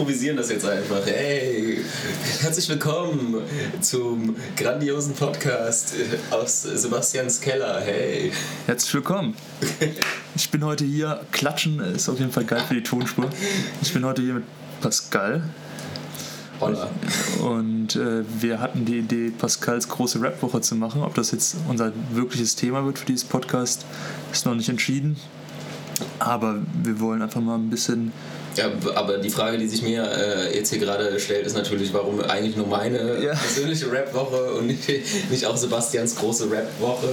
improvisieren das jetzt einfach. Hey, herzlich willkommen zum grandiosen Podcast aus Sebastians Keller. Hey. Herzlich willkommen. Ich bin heute hier, klatschen ist auf jeden Fall geil für die Tonspur. Ich bin heute hier mit Pascal. Holla. Und äh, wir hatten die Idee, Pascals große Rap-Woche zu machen. Ob das jetzt unser wirkliches Thema wird für dieses Podcast, ist noch nicht entschieden. Aber wir wollen einfach mal ein bisschen Ja, aber die Frage, die sich mir äh, jetzt hier gerade stellt, ist natürlich, warum eigentlich nur meine Ja. persönliche Rap-Woche und nicht, nicht auch Sebastians große Rap-Woche.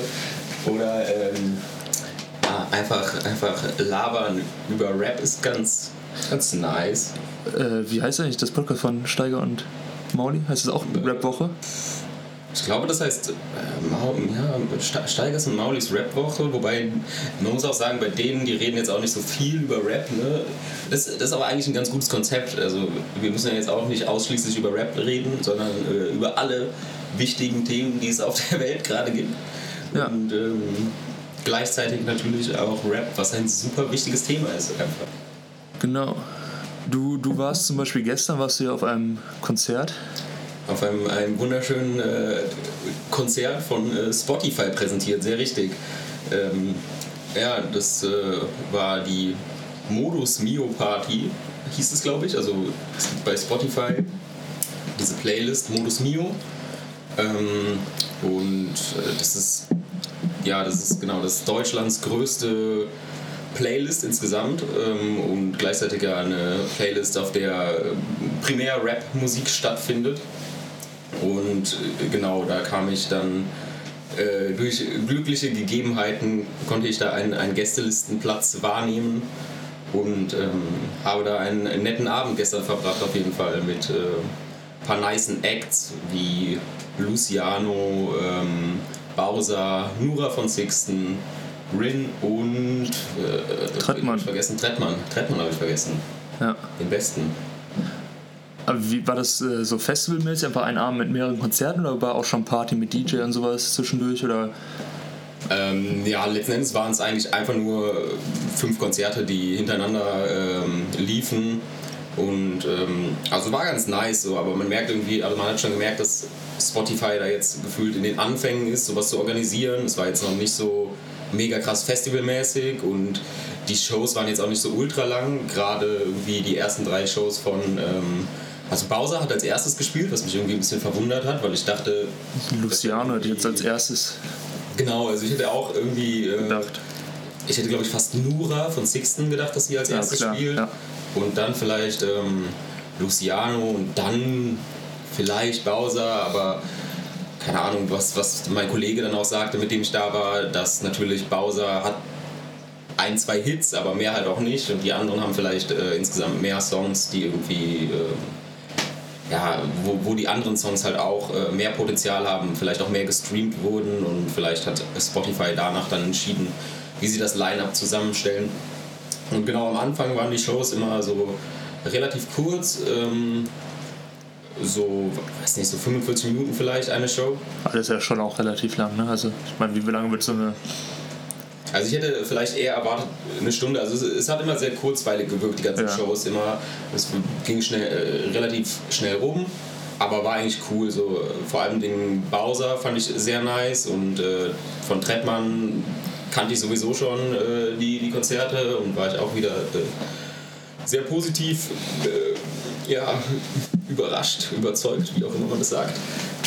Oder ähm, ja, einfach, einfach labern über Rap ist ganz, ganz nice. Äh, wie heißt eigentlich das Podcast von Steiger und Mauli? Heißt es auch Rap-Woche? Ich glaube, das heißt äh, Mau, ja, Ste- Steigers und Maulis Rap-Woche, wobei man muss auch sagen, bei denen, die reden jetzt auch nicht so viel über Rap. Ne? Das, das ist aber eigentlich ein ganz gutes Konzept. Also wir müssen ja jetzt auch nicht ausschließlich über Rap reden, sondern äh, über alle wichtigen Themen, die es auf der Welt gerade gibt. Ja. Und ähm, gleichzeitig natürlich auch Rap, was ein super wichtiges Thema ist. Einfach. Genau. Du, du warst zum Beispiel gestern, warst du ja auf einem Konzert. Auf einem, einem wunderschönen äh, Konzert von äh, Spotify präsentiert, sehr richtig. Ähm, ja, das äh, war die Modus Mio Party, hieß es glaube ich. Also es gibt bei Spotify diese Playlist Modus Mio. Ähm, und äh, das ist ja, das ist genau das ist Deutschlands größte Playlist insgesamt ähm, und gleichzeitig eine Playlist, auf der äh, primär Rap-Musik stattfindet. Und genau, da kam ich dann äh, durch glückliche Gegebenheiten konnte ich da einen, einen Gästelistenplatz wahrnehmen und ähm, habe da einen, netten Abend gestern verbracht auf jeden Fall mit äh, ein paar nicen Acts wie Luciano, ähm, Bowser, Nura von Sixten, Rin und äh, Trettmann. hab ich vergessen, Trettmann. Trettmann habe ich vergessen. Ja. Den besten. Wie war das äh, so festivalmäßig? Einfach ein Abend mit mehreren Konzerten oder war auch schon Party mit DJ und sowas zwischendurch? Oder Ähm, ja, letzten Endes waren es eigentlich einfach nur fünf Konzerte, die hintereinander ähm, liefen. Und ähm, also war ganz nice, so, aber man merkt irgendwie, also man hat schon gemerkt, dass Spotify da jetzt gefühlt in den Anfängen ist, sowas zu organisieren. Es war jetzt noch nicht so mega krass festivalmäßig und die Shows waren jetzt auch nicht so ultra lang, gerade wie die ersten drei Shows von. Ähm, also Bowser hat als erstes gespielt, was mich irgendwie ein bisschen verwundert hat, weil ich dachte, Luciano hat jetzt als erstes Genau, also ich hätte auch irgendwie. Äh, gedacht. ich hätte, glaube ich, fast Nura von Sixten gedacht, dass sie als Ja, erstes klar, spielt. ja. Und dann vielleicht ähm, Luciano und dann vielleicht Bowser, aber keine Ahnung, was, was mein Kollege dann auch sagte, mit dem ich da war, dass natürlich Bowser hat ein, zwei Hits, aber mehr halt auch nicht. Und die anderen haben vielleicht äh, insgesamt mehr Songs, die irgendwie. Äh, ja, wo, wo die anderen Songs halt auch äh, mehr Potenzial haben, vielleicht auch mehr gestreamt wurden und vielleicht hat Spotify danach dann entschieden, wie sie das Line-Up zusammenstellen. Und genau am Anfang waren die Shows immer so relativ kurz, ähm, so, weiß nicht, so 45 Minuten vielleicht eine Show. Das ist ja schon auch relativ lang, ne? Also, ich meine, wie lange wird so eine. Also ich hätte vielleicht eher erwartet eine Stunde. Also es, es hat immer sehr kurzweilig gewirkt, die ganzen Ja. Shows. Immer, es ging schnell, äh, relativ schnell rum, aber war eigentlich cool. So, vor allem den Bowser fand ich sehr nice und äh, von Trettmann kannte ich sowieso schon äh, die, die Konzerte und war ich auch wieder äh, sehr positiv äh, ja, überrascht, überzeugt, wie auch immer man das sagt.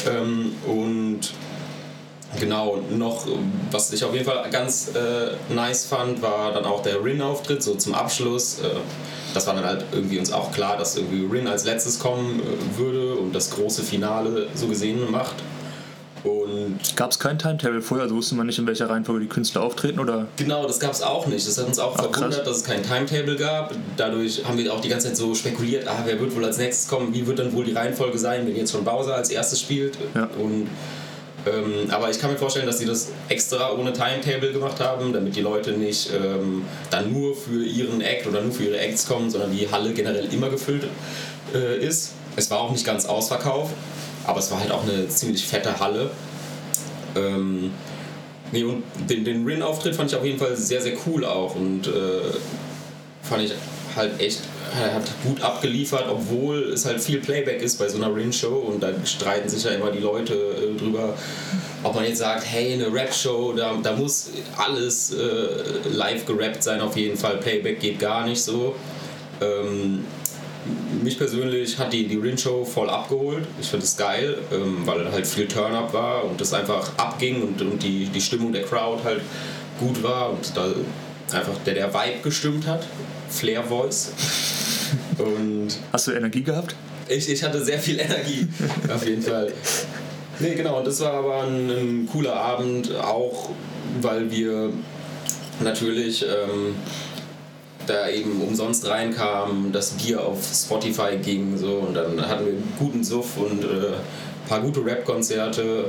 Ähm, und Genau, noch was ich auf jeden Fall ganz äh, nice fand, war dann auch der Rin-Auftritt, so zum Abschluss. Äh, das war dann halt irgendwie uns auch klar, dass irgendwie Rin als letztes kommen äh, würde und das große Finale so gesehen macht. Und Gab es kein Timetable vorher? Also wusste man nicht, in welcher Reihenfolge die Künstler auftreten? Oder Genau, das gab es auch nicht. Das hat uns auch Ach, verwundert, krass. dass es kein Timetable gab. Dadurch haben wir auch die ganze Zeit so spekuliert, ah, wer wird wohl als nächstes kommen, wie wird dann wohl die Reihenfolge sein, wenn jetzt schon Bowser als erstes spielt. Ja. Und, ähm, aber ich kann mir vorstellen, dass sie das extra ohne Timetable gemacht haben, damit die Leute nicht ähm, dann nur für ihren Act oder nur für ihre Acts kommen, sondern die Halle generell immer gefüllt äh, ist. Es war auch nicht ganz ausverkauft, aber es war halt auch eine ziemlich fette Halle. Ähm, nee, und den, den Rin-Auftritt fand ich auf jeden Fall sehr, sehr cool auch und äh, fand ich halt echt er hat gut abgeliefert, obwohl es halt viel Playback ist bei so einer Rin-Show und da streiten sich ja immer die Leute äh, drüber, ob man jetzt sagt, hey, eine Rap-Show, da, da muss alles äh, live gerappt sein, auf jeden Fall, Playback geht gar nicht so. Ähm, mich persönlich hat die, die Rin-Show voll abgeholt. Ich finde es geil, ähm, weil halt viel Turn-Up war und das einfach abging und, und die, die Stimmung der Crowd halt gut war und da einfach der, der Vibe gestimmt hat. Flair Voice. Und Hast du Energie gehabt? ich, ich hatte sehr viel Energie, auf jeden Fall. Nee, genau, das war aber ein, ein cooler Abend, auch weil wir natürlich ähm, da eben umsonst reinkamen, das Bier auf Spotify ging so und dann hatten wir einen guten Suff und äh, ein paar gute Rap-Konzerte.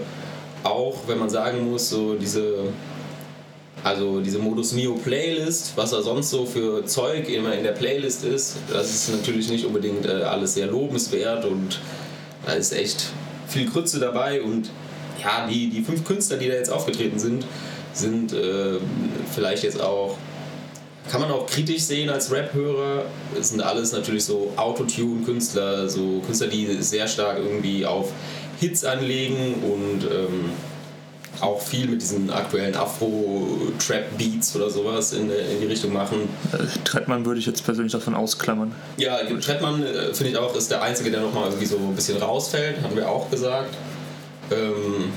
Auch wenn man sagen muss, so diese also diese Modus Mio Playlist, was da sonst so für Zeug immer in der Playlist ist, das ist natürlich nicht unbedingt äh, alles sehr lobenswert und da ist echt viel Grütze dabei und ja, die, die fünf Künstler, die da jetzt aufgetreten sind, sind äh, vielleicht jetzt auch, kann man auch kritisch sehen als Rap-Hörer. Es sind alles natürlich so Autotune-Künstler, so Künstler, die sehr stark irgendwie auf Hits anlegen und ähm, auch viel mit diesen aktuellen Afro-Trap-Beats oder sowas in, in die Richtung machen. Äh, Trettmann würde ich jetzt persönlich davon ausklammern. Ja, Trettmann äh, finde ich auch ist der Einzige, der nochmal irgendwie so ein bisschen rausfällt, haben wir auch gesagt. Ähm,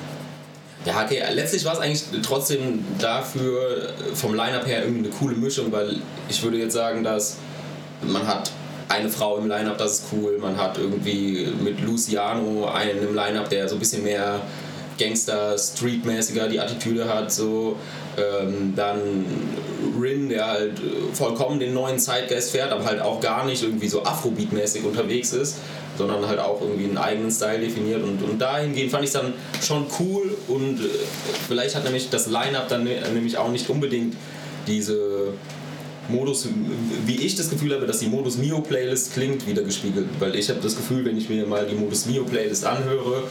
ja, okay, letztlich war es eigentlich trotzdem dafür äh, vom Line-Up her irgendwie eine coole Mischung, weil ich würde jetzt sagen, dass man hat eine Frau im Line-Up, das ist cool, man hat irgendwie mit Luciano einen im Line-Up, der so ein bisschen mehr Gangster, Streetmäßiger die Attitüde hat, so. Ähm, dann Rin, der halt vollkommen den neuen Zeitgeist fährt, aber halt auch gar nicht irgendwie so Afrobeat-mäßig unterwegs ist, sondern halt auch irgendwie einen eigenen Style definiert. Und, und dahingehend fand ich es dann schon cool und äh, vielleicht hat nämlich das Line-Up dann ne, nämlich auch nicht unbedingt diese Modus, wie ich das Gefühl habe, dass die Modus Mio Playlist klingt, wieder gespiegelt. Weil ich habe das Gefühl, wenn ich mir mal die Modus Mio Playlist anhöre,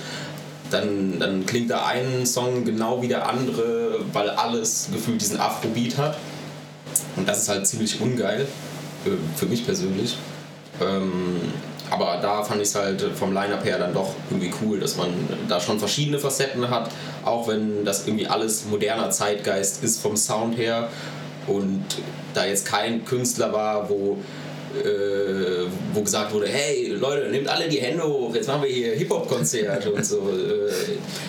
dann, dann klingt da ein Song genau wie der andere, weil alles gefühlt diesen Afrobeat hat. Und das ist halt ziemlich ungeil, für mich persönlich. Ähm, aber da fand ich es halt vom Line-Up her dann doch irgendwie cool, dass man da schon verschiedene Facetten hat, auch wenn das irgendwie alles moderner Zeitgeist ist vom Sound her und da jetzt kein Künstler war, wo äh, wo gesagt wurde, hey Leute, nehmt alle die Hände hoch, jetzt machen wir hier Hip-Hop-Konzert und so. Äh,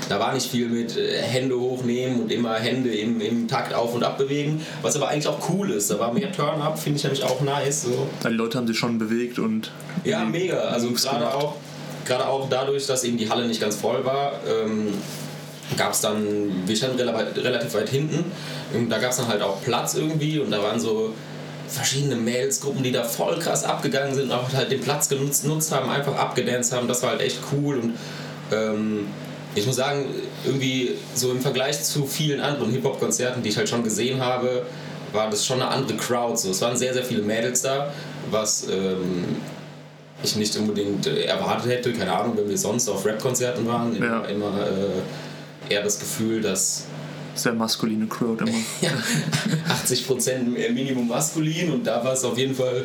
da war nicht viel mit äh, Hände hochnehmen und immer Hände im, im Takt auf und ab bewegen, was aber eigentlich auch cool ist. Da war mehr Turn-Up, finde ich nämlich auch nice. So. Die Leute haben sich schon bewegt und. Ja, mega. Also gerade auch, gerade auch dadurch, dass eben die Halle nicht ganz voll war. Ähm, gab es dann, wir standen relativ weit hinten, und da gab es dann halt auch Platz irgendwie und da waren so verschiedene Mails-Gruppen, die da voll krass abgegangen sind, auch halt den Platz genutzt, genutzt haben, einfach abgedanced haben. Das war halt echt cool und ähm, ich muss sagen, irgendwie so im Vergleich zu vielen anderen Hip-Hop-Konzerten, die ich halt schon gesehen habe, war das schon eine andere Crowd. So. Es waren sehr, sehr viele Mädels da, was ähm, ich nicht unbedingt äh, erwartet hätte. Keine Ahnung, wenn wir sonst auf Rap-Konzerten waren, ja. immer, immer äh, eher das Gefühl, dass sehr maskuline Crowd immer. ja, 80% Minimum maskulin und da war es auf jeden Fall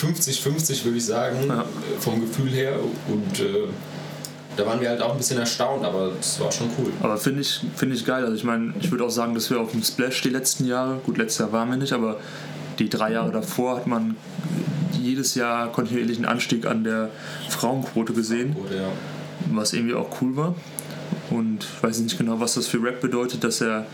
50-50, würde ich sagen, ja. vom Gefühl her. Und äh, da waren wir halt auch ein bisschen erstaunt, aber es war schon cool. Aber finde ich, find ich geil. Also ich meine, ich würde auch sagen, dass wir auf dem Splash die letzten Jahre, gut, letztes Jahr waren wir nicht, aber die drei Jahre davor hat man jedes Jahr kontinuierlichen Anstieg an der Frauenquote gesehen. Frauenquote, ja. Was irgendwie auch cool war. Und weiß nicht genau, was das für Rap bedeutet, dass er,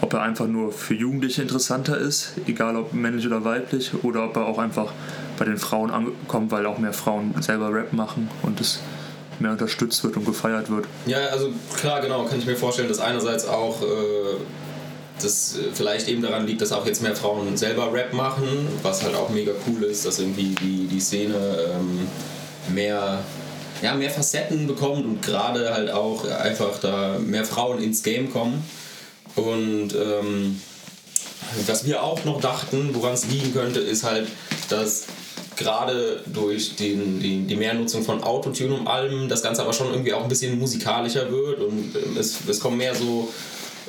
ob er einfach nur für Jugendliche interessanter ist, egal ob männlich oder weiblich, oder ob er auch einfach bei den Frauen ankommt, weil auch mehr Frauen selber Rap machen und es mehr unterstützt wird und gefeiert wird. Ja, also klar, genau, kann ich mir vorstellen, dass einerseits auch äh, das vielleicht eben daran liegt, dass auch jetzt mehr Frauen selber Rap machen, was halt auch mega cool ist, dass irgendwie die, die Szene ähm, mehr ja, mehr Facetten bekommt und gerade halt auch einfach da mehr Frauen ins Game kommen. Und ähm, was wir auch noch dachten, woran es liegen könnte, ist halt, dass gerade durch den, die, die Mehrnutzung von Autotune und Alben das Ganze aber schon irgendwie auch ein bisschen musikalischer wird und ähm, es, es kommen mehr so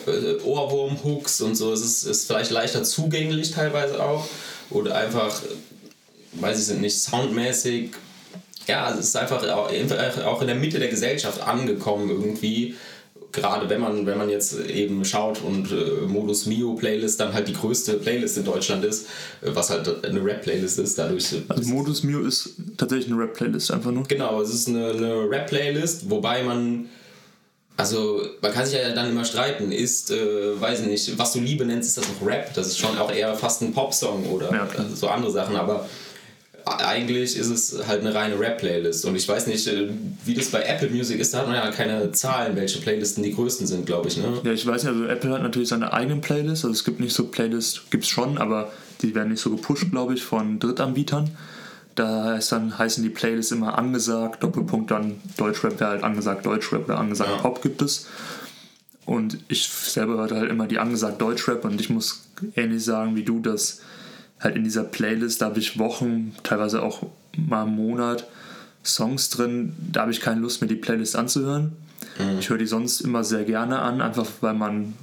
äh, Ohrwurm-Hooks und so. Es ist, ist vielleicht leichter zugänglich teilweise auch oder einfach weiß ich nicht, soundmäßig, ja, es ist einfach auch in der Mitte der Gesellschaft angekommen irgendwie gerade wenn man, wenn man jetzt eben schaut und äh, Modus Mio Playlist dann halt die größte Playlist in Deutschland ist, äh, was halt eine Rap-Playlist ist, dadurch. Also Modus Mio ist tatsächlich eine Rap-Playlist einfach nur. Genau, es ist eine, eine Rap-Playlist, wobei man. Also, man kann sich ja dann immer streiten, ist, äh, weiß ich nicht, was du Liebe nennst, ist das noch Rap? Das ist schon auch eher fast ein Popsong oder ja, so andere Sachen, aber eigentlich ist es halt eine reine Rap-Playlist. Und ich weiß nicht, äh, wie das bei Apple Music ist, da hat man ja keine Zahlen, welche Playlisten die größten sind, glaube ich. Ne? Ja, ich weiß nicht, also Apple hat natürlich seine eigenen Playlists. Also es gibt nicht so Playlists, gibt es schon, aber die werden nicht so gepusht, glaube ich, von Drittanbietern. Da heißt dann, heißen die Playlists immer angesagt, Doppelpunkt dann Deutschrap wäre halt angesagt Deutschrap oder angesagt ja. Pop gibt es. Und ich selber hörte halt immer die angesagt Deutschrap und ich muss ähnlich sagen wie du, dass halt in dieser Playlist, da habe ich Wochen, teilweise auch mal einen Monat Songs drin, da habe ich keine Lust mehr, die Playlist anzuhören. Mhm. Ich höre die sonst immer sehr gerne an, einfach weil man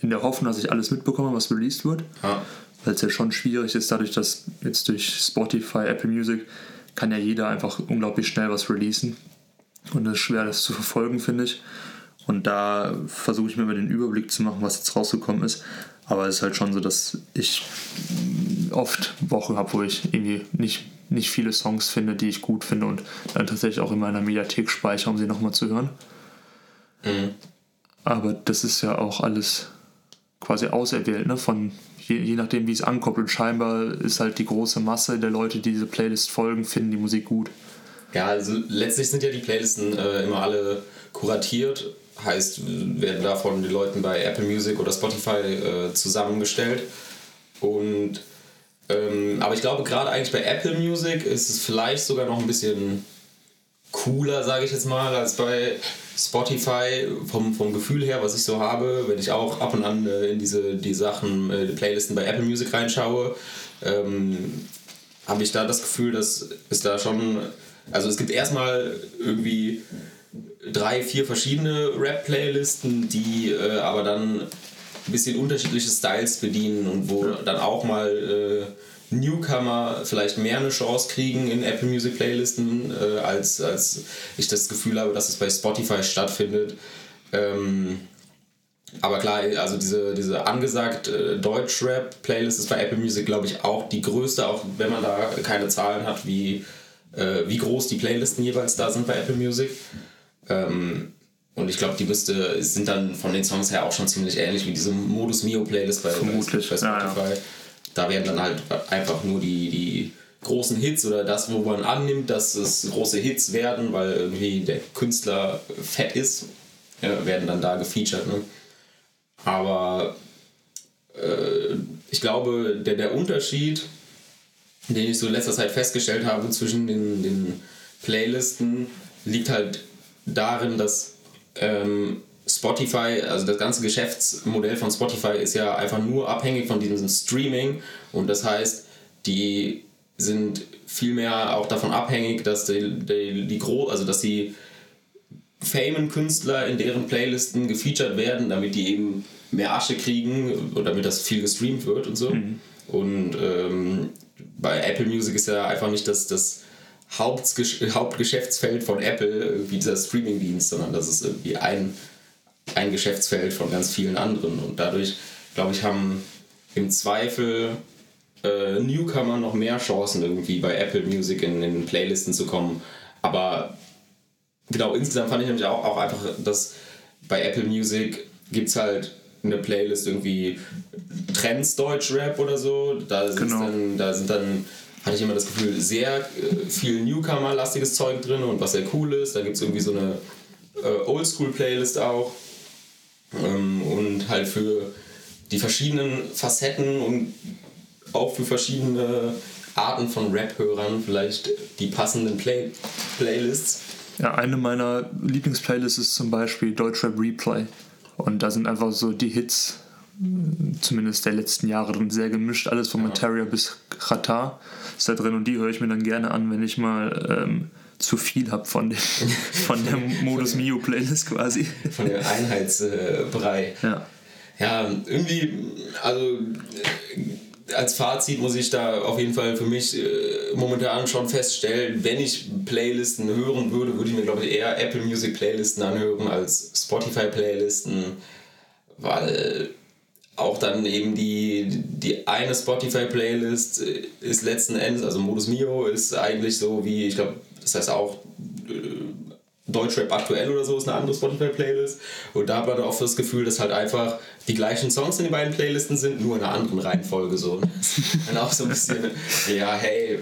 in der Hoffnung, dass ich alles mitbekomme, was released wird. Ja. Weil es ja schon schwierig ist, dadurch, dass jetzt durch Spotify, Apple Music kann ja jeder einfach unglaublich schnell was releasen. Und es ist schwer, das zu verfolgen, finde ich. Und da versuche ich mir mal den Überblick zu machen, was jetzt rausgekommen ist. Aber es ist halt schon so, dass ich oft Wochen habe, wo ich irgendwie nicht, nicht viele Songs finde, die ich gut finde und dann tatsächlich auch in meiner Mediathek speichere, um sie nochmal zu hören. Mhm. Aber das ist ja auch alles quasi auserwählt, ne? Von je, je nachdem, wie es ankommt. Und scheinbar ist halt die große Masse der Leute, die diese Playlist folgen, finden die Musik gut. Ja, also letztlich sind ja die Playlisten äh, immer alle kuratiert heißt, werden davon die Leuten bei Apple Music oder Spotify äh, zusammengestellt. Und ähm, aber ich glaube, gerade eigentlich bei Apple Music ist es vielleicht sogar noch ein bisschen cooler, sage ich jetzt mal, als bei Spotify vom, vom Gefühl her, was ich so habe, wenn ich auch ab und an äh, in diese die Sachen, äh, die Playlisten bei Apple Music reinschaue, ähm, habe ich da das Gefühl, dass es da schon, also es gibt erstmal irgendwie drei, vier verschiedene Rap-Playlisten, die äh, aber dann ein bisschen unterschiedliche Styles bedienen und wo dann auch mal äh, Newcomer vielleicht mehr eine Chance kriegen in Apple Music Playlisten, äh, als, als ich das Gefühl habe, dass es bei Spotify stattfindet. Ähm, aber klar, also diese, diese angesagt äh, Deutsch-Rap-Playlist ist bei Apple Music, glaube ich, auch die größte, auch wenn man da keine Zahlen hat, wie, äh, wie groß die Playlisten jeweils da sind bei Apple Music. Ähm, und ich glaube, die müsste, sind dann von den Songs her auch schon ziemlich ähnlich wie diese Modus Mio Playlist bei, Vermutlich. bei Spotify. Ja, ja. Da werden dann halt einfach nur die, die großen Hits oder das, wo man annimmt, dass es große Hits werden, weil irgendwie der Künstler fett ist, ja, werden dann da gefeatured. Ne? Aber äh, ich glaube, der, der Unterschied, den ich so in letzter Zeit festgestellt habe zwischen den, den Playlisten, liegt halt darin, dass ähm, Spotify, also das ganze Geschäftsmodell von Spotify ist ja einfach nur abhängig von diesem Streaming und das heißt, die sind vielmehr auch davon abhängig, dass die, die, die Gro also dass die famen Künstler in deren Playlisten gefeatured werden, damit die eben mehr Asche kriegen oder damit das viel gestreamt wird und so. Mhm. Und ähm, bei Apple Music ist ja einfach nicht das, das Hauptgeschäftsfeld von Apple wie dieser Streamingdienst, sondern das ist irgendwie ein, ein Geschäftsfeld von ganz vielen anderen. Und dadurch, glaube ich, haben im Zweifel äh, Newcomer noch mehr Chancen, irgendwie bei Apple Music in, in Playlisten zu kommen. Aber genau, insgesamt fand ich nämlich auch, auch einfach, dass bei Apple Music gibt es halt eine Playlist irgendwie Trends Deutsch Rap oder so. Da, genau. dann, da sind dann hatte ich immer das Gefühl, sehr äh, viel Newcomer-lastiges Zeug drin und was sehr cool ist. Da gibt es irgendwie so eine äh, Oldschool-Playlist auch. Ähm, und halt für die verschiedenen Facetten und auch für verschiedene Arten von Rap-Hörern vielleicht die passenden Play Playlists. Ja, eine meiner Lieblingsplaylists ist zum Beispiel Deutschrap Replay. Und da sind einfach so die Hits zumindest der letzten Jahre drin, sehr gemischt, alles von ja. Materia bis Qatar ist da drin und die höre ich mir dann gerne an, wenn ich mal ähm, zu viel habe von, von der Modus Mio Playlist quasi. Von dem Einheitsbrei. ja. Ja, irgendwie, also als Fazit muss ich da auf jeden Fall für mich äh, momentan schon feststellen, wenn ich Playlisten hören würde, würde ich mir glaube ich eher Apple Music Playlisten anhören als Spotify Playlisten, weil auch dann eben die, die eine Spotify Playlist äh, ist letzten Endes, also Modus Mio ist eigentlich so wie, ich glaube, das heißt auch äh, Deutschrap aktuell oder so ist eine andere Spotify-Playlist. Und da hat man oft das Gefühl, dass halt einfach die gleichen Songs in den beiden Playlisten sind, nur in einer anderen Reihenfolge so. Und auch so ein bisschen, ja, hey,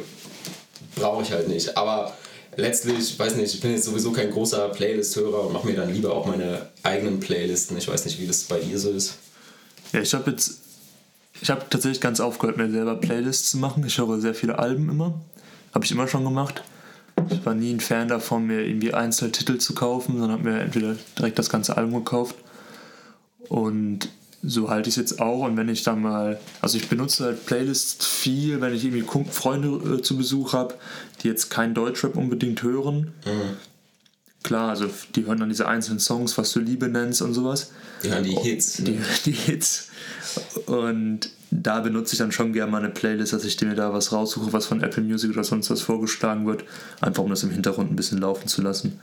brauche ich halt nicht. Aber letztlich, weiß nicht, ich bin jetzt sowieso kein großer Playlist-Hörer und mache mir dann lieber auch meine eigenen Playlisten. Ich weiß nicht, wie das bei dir so ist. Ja, ich habe jetzt, ich habe tatsächlich ganz aufgehört, mir selber Playlists zu machen. Ich höre sehr viele Alben immer. Habe ich immer schon gemacht. Ich war nie ein Fan davon, mir irgendwie einzelne Titel zu kaufen, sondern habe mir entweder direkt das ganze Album gekauft. Und so halte ich es jetzt auch. Und wenn ich dann mal, also ich benutze halt Playlists viel, wenn ich irgendwie Freunde äh, zu Besuch habe, die jetzt kein Deutschrap unbedingt hören. Mhm. Klar, also die hören dann diese einzelnen Songs, was du Liebe nennst und sowas. Die hören die Hits. Ne? Die, die Hits. Und da benutze ich dann schon gerne mal eine Playlist, dass ich mir da was raussuche, was von Apple Music oder sonst was vorgeschlagen wird, einfach um das im Hintergrund ein bisschen laufen zu lassen.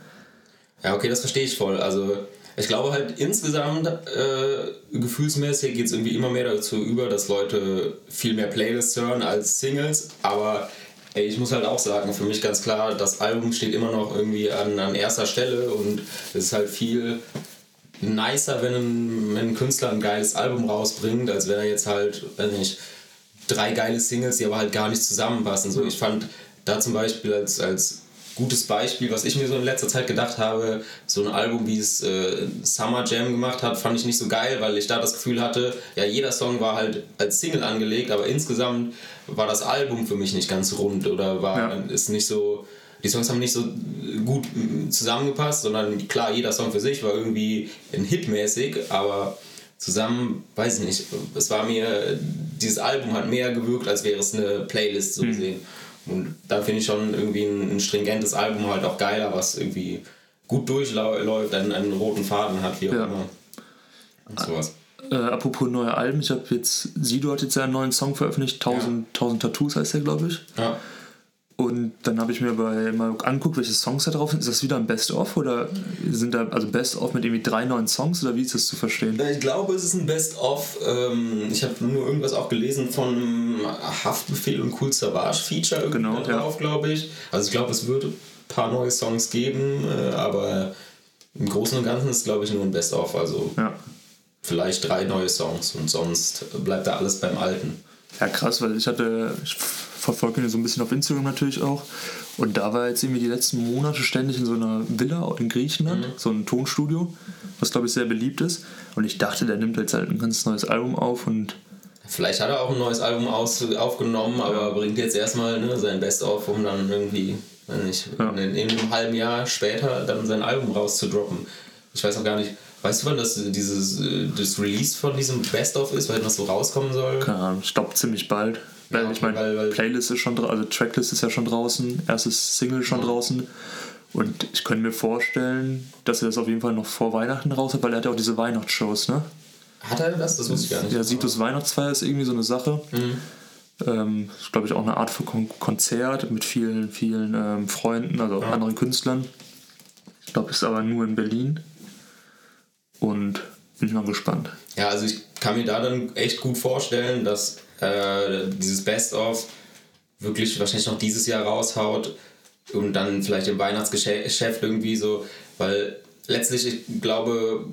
Ja, okay, das verstehe ich voll. Also ich glaube halt insgesamt äh, gefühlsmäßig geht es irgendwie immer mehr dazu über, dass Leute viel mehr Playlists hören als Singles, aber ey, ich muss halt auch sagen, für mich ganz klar, das Album steht immer noch irgendwie an, an erster Stelle und es ist halt viel nicer, wenn ein, wenn ein Künstler ein geiles Album rausbringt, als wenn er jetzt halt, weiß nicht, drei geile Singles, die aber halt gar nicht zusammenpassen. So, ich fand da zum Beispiel als, als gutes Beispiel, was ich mir so in letzter Zeit gedacht habe, so ein Album, wie es äh, Summer Jam gemacht hat, fand ich nicht so geil, weil ich da das Gefühl hatte, ja, jeder Song war halt als Single angelegt, aber insgesamt war das Album für mich nicht ganz rund oder war ja. ist nicht so die Songs haben nicht so gut zusammengepasst, sondern klar, jeder Song für sich war irgendwie ein Hitmäßig, aber zusammen, weiß ich nicht, es war mir, dieses Album hat mehr gewirkt, als wäre es eine Playlist so hm. Und da finde ich schon irgendwie ein, ein, stringentes Album halt auch geiler, was irgendwie gut durchläuft, einen, einen roten Faden hat, wie auch ja. immer. Und sowas. Äh, apropos neue Alben, ich habe jetzt, Sido hat jetzt ja einen neuen Song veröffentlicht, 1000, ja. 1000 Tattoos heißt der, glaube ich. Ja. Und dann habe ich mir bei mal angeguckt, welche Songs da drauf sind. Ist das wieder ein Best-of oder sind da also Best-of mit irgendwie drei neuen Songs oder wie ist das zu verstehen? Ich glaube, es ist ein Best-of. Ähm, ich habe nur irgendwas auch gelesen von Haftbefehl und Cool Savage Feature genau, drauf, ja. glaube ich. Also ich glaube, es würde ein paar neue Songs geben, äh, aber im Großen und Ganzen ist es, glaube ich, nur ein Best-of. Also ja. vielleicht drei neue Songs und sonst bleibt da alles beim Alten. Ja, krass, weil ich hatte, ich verfolge ihn so ein bisschen auf Instagram natürlich auch. Und da war jetzt irgendwie die letzten Monate ständig in so einer Villa in Griechenland, mhm. so ein Tonstudio, was glaube ich sehr beliebt ist. Und ich dachte, der nimmt jetzt halt ein ganz neues Album auf und. Vielleicht hat er auch ein neues Album aus, aufgenommen, aber bringt jetzt erstmal ne, sein Best-of, um dann irgendwie, wenn nicht, ja. in, in, einem halben Jahr später dann sein Album rauszudroppen. Ich weiß noch gar nicht, Weißt du, wann das, dieses, das Release von diesem Best-of ist, weil das so rauskommen soll? Keine Ahnung, ich glaube ziemlich bald. Weil ja, ich meine, Playlist ist schon also Tracklist ist ja schon draußen, erstes Single schon ja. draußen. Und ich könnte mir vorstellen, dass er das auf jeden Fall noch vor Weihnachten raus hat, weil er hat ja auch diese Weihnachtsshows, ne? Hat er das? Das wusste ich gar nicht. Ja, Situs Weihnachtsfeier ist irgendwie so eine Sache. Mhm. Ähm, ist, glaube ich, auch eine Art von Konzert mit vielen, vielen ähm, Freunden, also ja. anderen Künstlern. Ich glaube, ist aber nur in Berlin. Und bin ich mal gespannt. Ja, also ich kann mir da dann echt gut vorstellen, dass äh, dieses Best-of wirklich wahrscheinlich noch dieses Jahr raushaut und dann vielleicht im Weihnachtsgeschäft irgendwie so, weil letztlich, ich glaube,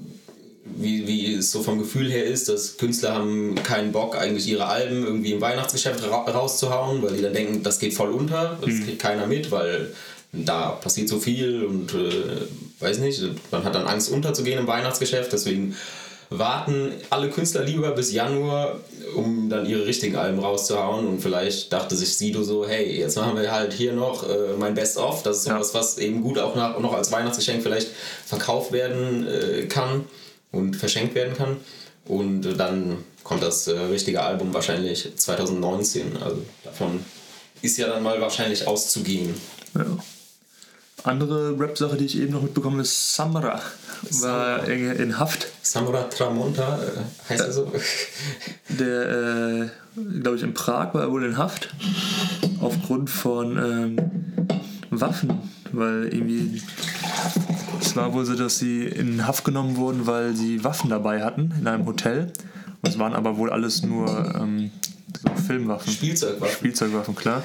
wie, wie es so vom Gefühl her ist, dass Künstler haben keinen Bock, eigentlich ihre Alben irgendwie im Weihnachtsgeschäft ra rauszuhauen, weil die dann denken, das geht voll unter, das mhm. kriegt keiner mit, weil da passiert so viel und äh, weiß nicht, man hat dann Angst unterzugehen im Weihnachtsgeschäft, deswegen warten alle Künstler lieber bis Januar, um dann ihre richtigen Alben rauszuhauen. Und vielleicht dachte sich Sido so, hey, jetzt machen wir halt hier noch äh, mein Best-of. Das ist sowas, ja. was eben gut auch nach, noch als Weihnachtsgeschenk vielleicht verkauft werden äh, kann und verschenkt werden kann. Und dann kommt das äh, richtige Album wahrscheinlich 2019. Also davon ist ja dann mal wahrscheinlich auszugehen. Ja. Andere Rap-Sache, die ich eben noch mitbekommen habe, ist Samra. War in Haft. Samra Tramonta, äh, heißt er so? Der, äh, glaube ich, in Prag war er wohl in Haft. Aufgrund von ähm, Waffen. Weil irgendwie. Es war wohl so, dass sie in Haft genommen wurden, weil sie Waffen dabei hatten in einem Hotel. Es waren aber wohl alles nur ähm, so Filmwaffen. Spielzeugwaffen. Spielzeugwaffen, klar.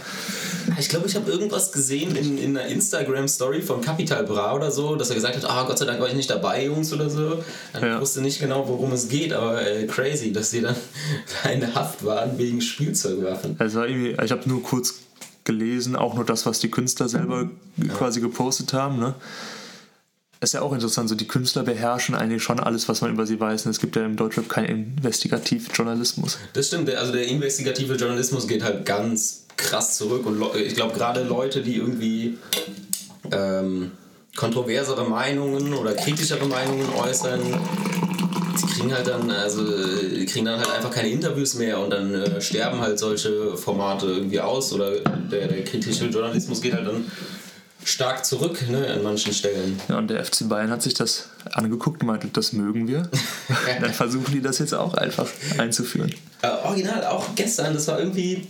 Ich glaube, ich habe irgendwas gesehen in, in einer Instagram-Story von Capital Bra oder so, dass er gesagt hat, ah, Gott sei Dank war ich nicht dabei, Jungs, oder so. Dann ja. wusste nicht genau, worum es geht, aber äh, crazy, dass sie dann in Haft waren wegen Spielzeugwaffen. Also irgendwie, ich habe nur kurz gelesen, auch nur das, was die Künstler selber ja. quasi gepostet haben, ne? Ist ja auch interessant, so die Künstler beherrschen eigentlich schon alles, was man über sie weiß. Und es gibt ja im Deutschrap keinen Investigativjournalismus. Das stimmt, also der investigative Journalismus geht halt ganz krass zurück. Und ich glaube, gerade Leute, die irgendwie ähm, kontroversere Meinungen oder kritischere Meinungen äußern, die kriegen halt dann, also kriegen dann halt einfach keine Interviews mehr und dann äh, sterben halt solche Formate irgendwie aus oder der, der kritische Journalismus geht halt dann stark zurück ne, an manchen Stellen. Ja, und der FC Bayern hat sich das angeguckt und meinte, das mögen wir. Dann versuchen die das jetzt auch einfach einzuführen. Äh, original, auch gestern, das war irgendwie.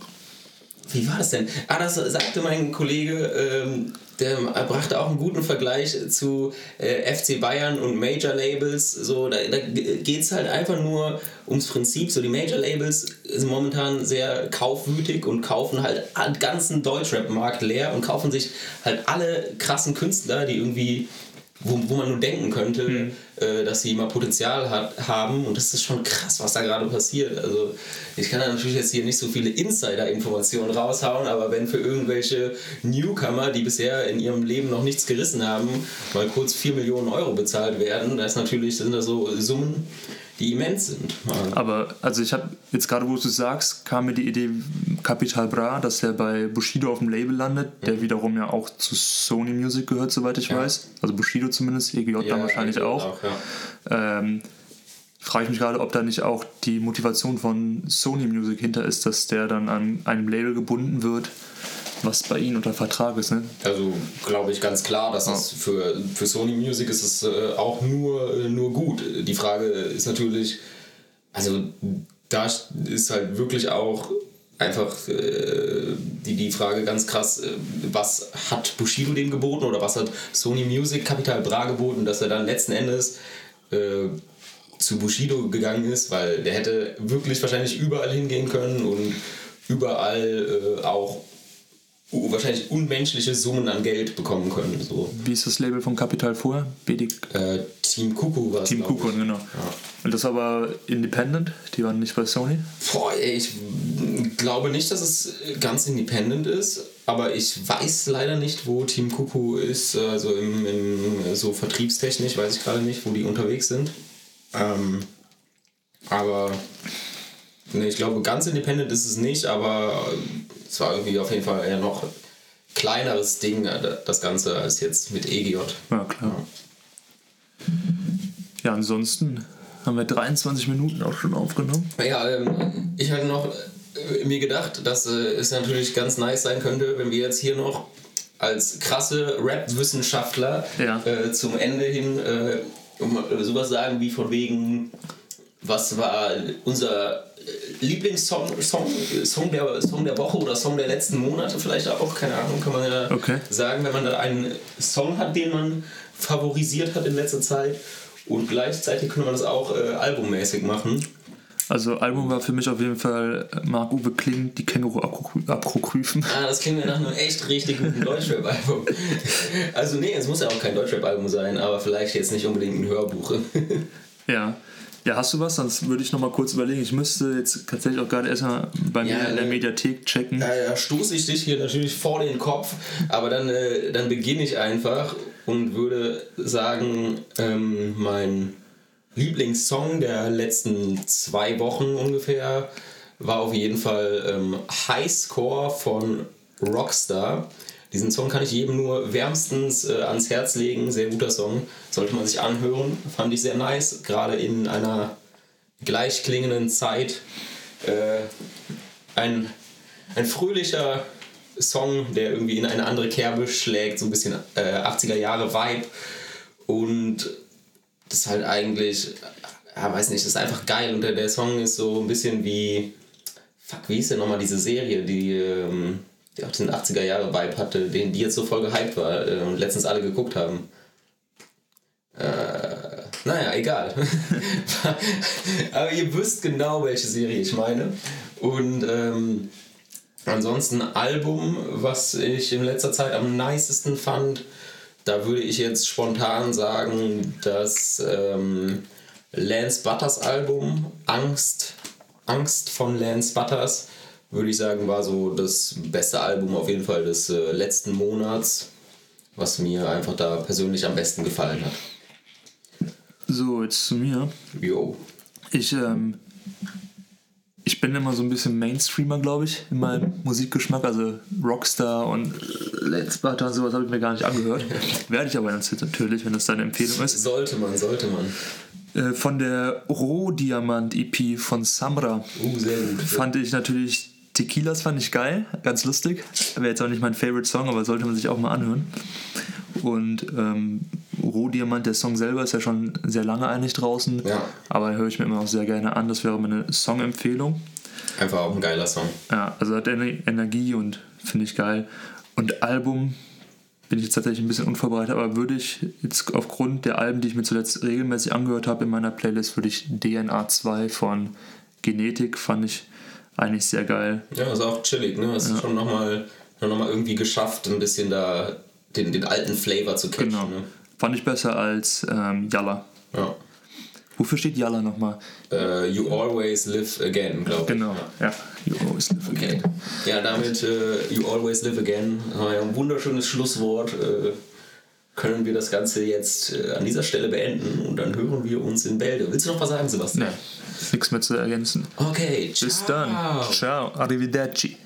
Wie war das denn? Ah, das sagte mein Kollege, ähm, der brachte auch einen guten Vergleich zu äh, FC Bayern und Major Labels. So, da, da geht es halt einfach nur ums Prinzip. So, die Major Labels sind momentan sehr kaufwütig und kaufen halt den ganzen Deutschrap-Markt leer und kaufen sich halt alle krassen Künstler, die irgendwie wo, wo man nur denken könnte, mhm. äh, dass sie mal Potenzial hat, haben. Und das ist schon krass, was da gerade passiert. Also ich kann da natürlich jetzt hier nicht so viele Insider-Informationen raushauen, aber wenn für irgendwelche Newcomer, die bisher in ihrem Leben noch nichts gerissen haben, mal kurz 4 Millionen Euro bezahlt werden, das natürlich sind das so Summen, die immens sind. Aber also ich habe jetzt gerade, wo du sagst, kam mir die Idee Capital Bra, dass der bei Bushido auf dem Label landet, der mhm. wiederum ja auch zu Sony Music gehört, soweit ich ja. weiß. Also Bushido zumindest, EGJ ja, dann wahrscheinlich auch. auch ja. ähm, frage ich mich gerade, ob da nicht auch die Motivation von Sony Music hinter ist, dass der dann an einem Label gebunden wird was bei Ihnen unter Vertrag ist, ne? Also glaube ich ganz klar, dass ja. es für, für Sony Music ist es äh, auch nur, äh, nur gut. Die Frage ist natürlich, also da ist halt wirklich auch einfach äh, die, die Frage ganz krass, äh, was hat Bushido dem geboten oder was hat Sony Music Capital Bra geboten, dass er dann letzten Endes äh, zu Bushido gegangen ist, weil der hätte wirklich wahrscheinlich überall hingehen können und überall äh, auch wahrscheinlich unmenschliche Summen an Geld bekommen können. So. Wie ist das Label von Capital vorher? BD äh, Team Kuku war es. Team Kuku, genau. Ja. Und das war aber independent, die waren nicht bei Sony? Boah, ey, ich glaube nicht, dass es ganz independent ist, aber ich weiß leider nicht, wo Team Kuku ist, also im, im so vertriebstechnisch, weiß ich gerade nicht, wo die unterwegs sind. Ähm, aber ne, ich glaube, ganz independent ist es nicht, aber es war irgendwie auf jeden Fall eher noch kleineres Ding, äh, das Ganze, als jetzt mit EGJ. Ja, klar. Ja, ja ansonsten haben wir 23 Minuten auch schon aufgenommen. Ja, ähm, ich hatte noch äh, mir gedacht, dass äh, es natürlich ganz nice sein könnte, wenn wir jetzt hier noch als krasse Rap-Wissenschaftler ja. äh, zum Ende hin äh, sowas sagen wie von wegen, was war unser Lieblingssong Song, Song, der, Song der Woche oder Song der letzten Monate vielleicht auch, keine Ahnung, kann man ja okay. sagen, wenn man da einen Song hat, den man favorisiert hat in letzter Zeit und gleichzeitig könnte man das auch äh, albummäßig machen. Also Album war für mich auf jeden Fall Marc-Uwe Kling, die Känguru-Apokryphen. Ah, das klingt mir nach einem echt richtig guten Deutschrap-Album. Also nee, es muss ja auch kein Deutschrap-Album sein, aber vielleicht jetzt nicht unbedingt ein Hörbuch. ja, ja, hast du was? Sonst würde ich noch mal kurz überlegen. Ich müsste jetzt tatsächlich auch gerade erstmal bei ja, mir in der äh, Mediathek checken. Ja, ja, stoße ich dich hier natürlich vor den Kopf, aber dann, äh, dann beginne ich einfach und würde sagen, ähm, mein Lieblingssong der letzten zwei Wochen ungefähr war auf jeden Fall ähm, High Score von Rockstar. Diesen Song kann ich jedem nur wärmstens äh, ans Herz legen. Sehr guter Song. Sollte man sich anhören. Fand ich sehr nice. Gerade in einer gleichklingenden Zeit. Äh, ein, ein fröhlicher Song, der irgendwie in eine andere Kerbe schlägt, so ein bisschen äh, 80er Jahre Vibe. Und das ist halt eigentlich, ja, weiß nicht, das ist einfach geil. Und der, der Song ist so ein bisschen wie, fuck, wie hieß denn nochmal diese Serie, die, ähm, die auch den 80er Jahre Vibe hatte, den die jetzt so voll gehypt war äh, und letztens alle geguckt haben. Äh, naja, egal. Aber ihr wisst genau, welche Serie ich meine. Und ähm, ansonsten Album, was ich in letzter Zeit am nicesten fand, da würde ich jetzt spontan sagen, dass ähm, Lance Butters Album, Angst, Angst von Lance Butters, würde ich sagen, war so das beste Album auf jeden Fall des äh, letzten Monats, was mir einfach da persönlich am besten gefallen hat. So, jetzt zu mir. Jo. Ich, ähm, ich bin immer so ein bisschen Mainstreamer, glaube ich, in meinem Musikgeschmack. Also Rockstar und Let's Butter und sowas habe ich mir gar nicht angehört. Werde ich aber natürlich, wenn das deine Empfehlung ist. Sollte man, sollte man. Äh, von der Rohdiamant-EP von Samra Uh, fand ich natürlich Tequilas fand ich geil, ganz lustig. Wäre jetzt auch nicht mein Favorite Song, aber sollte man sich auch mal anhören. Und ähm, Rohdiamant, der Song selber ist ja schon sehr lange eigentlich draußen, Ja. aber höre ich mir immer auch sehr gerne an. Das wäre meine Songempfehlung. Einfach auch ein geiler Song. Ja, also hat Ener- Energie und finde ich geil. Und Album bin ich jetzt tatsächlich ein bisschen unvorbereitet, aber würde ich jetzt aufgrund der Alben, die ich mir zuletzt regelmäßig angehört habe in meiner Playlist, würde ich DNA 2 von Genetik, fand ich eigentlich sehr geil. Ja, ist auch chillig, ne? Es ist schon nochmal noch mal irgendwie geschafft, ein bisschen da den, den alten Flavor zu catchen. Genau. Ne? Fand ich besser als ähm, Yalla. Ja. Wofür steht Yalla nochmal? Äh, you always live again, glaube ich. Genau, ja. You always live Okay. again. Ja, damit äh, You always live again. Ja, ein wunderschönes Schlusswort. Äh, können wir das Ganze jetzt äh, an dieser Stelle beenden und dann hören wir uns in Bälde. Willst du noch was sagen, Sebastian? Nee, nichts mehr zu ergänzen. Okay, Bis dann. Ciao. Arrivederci.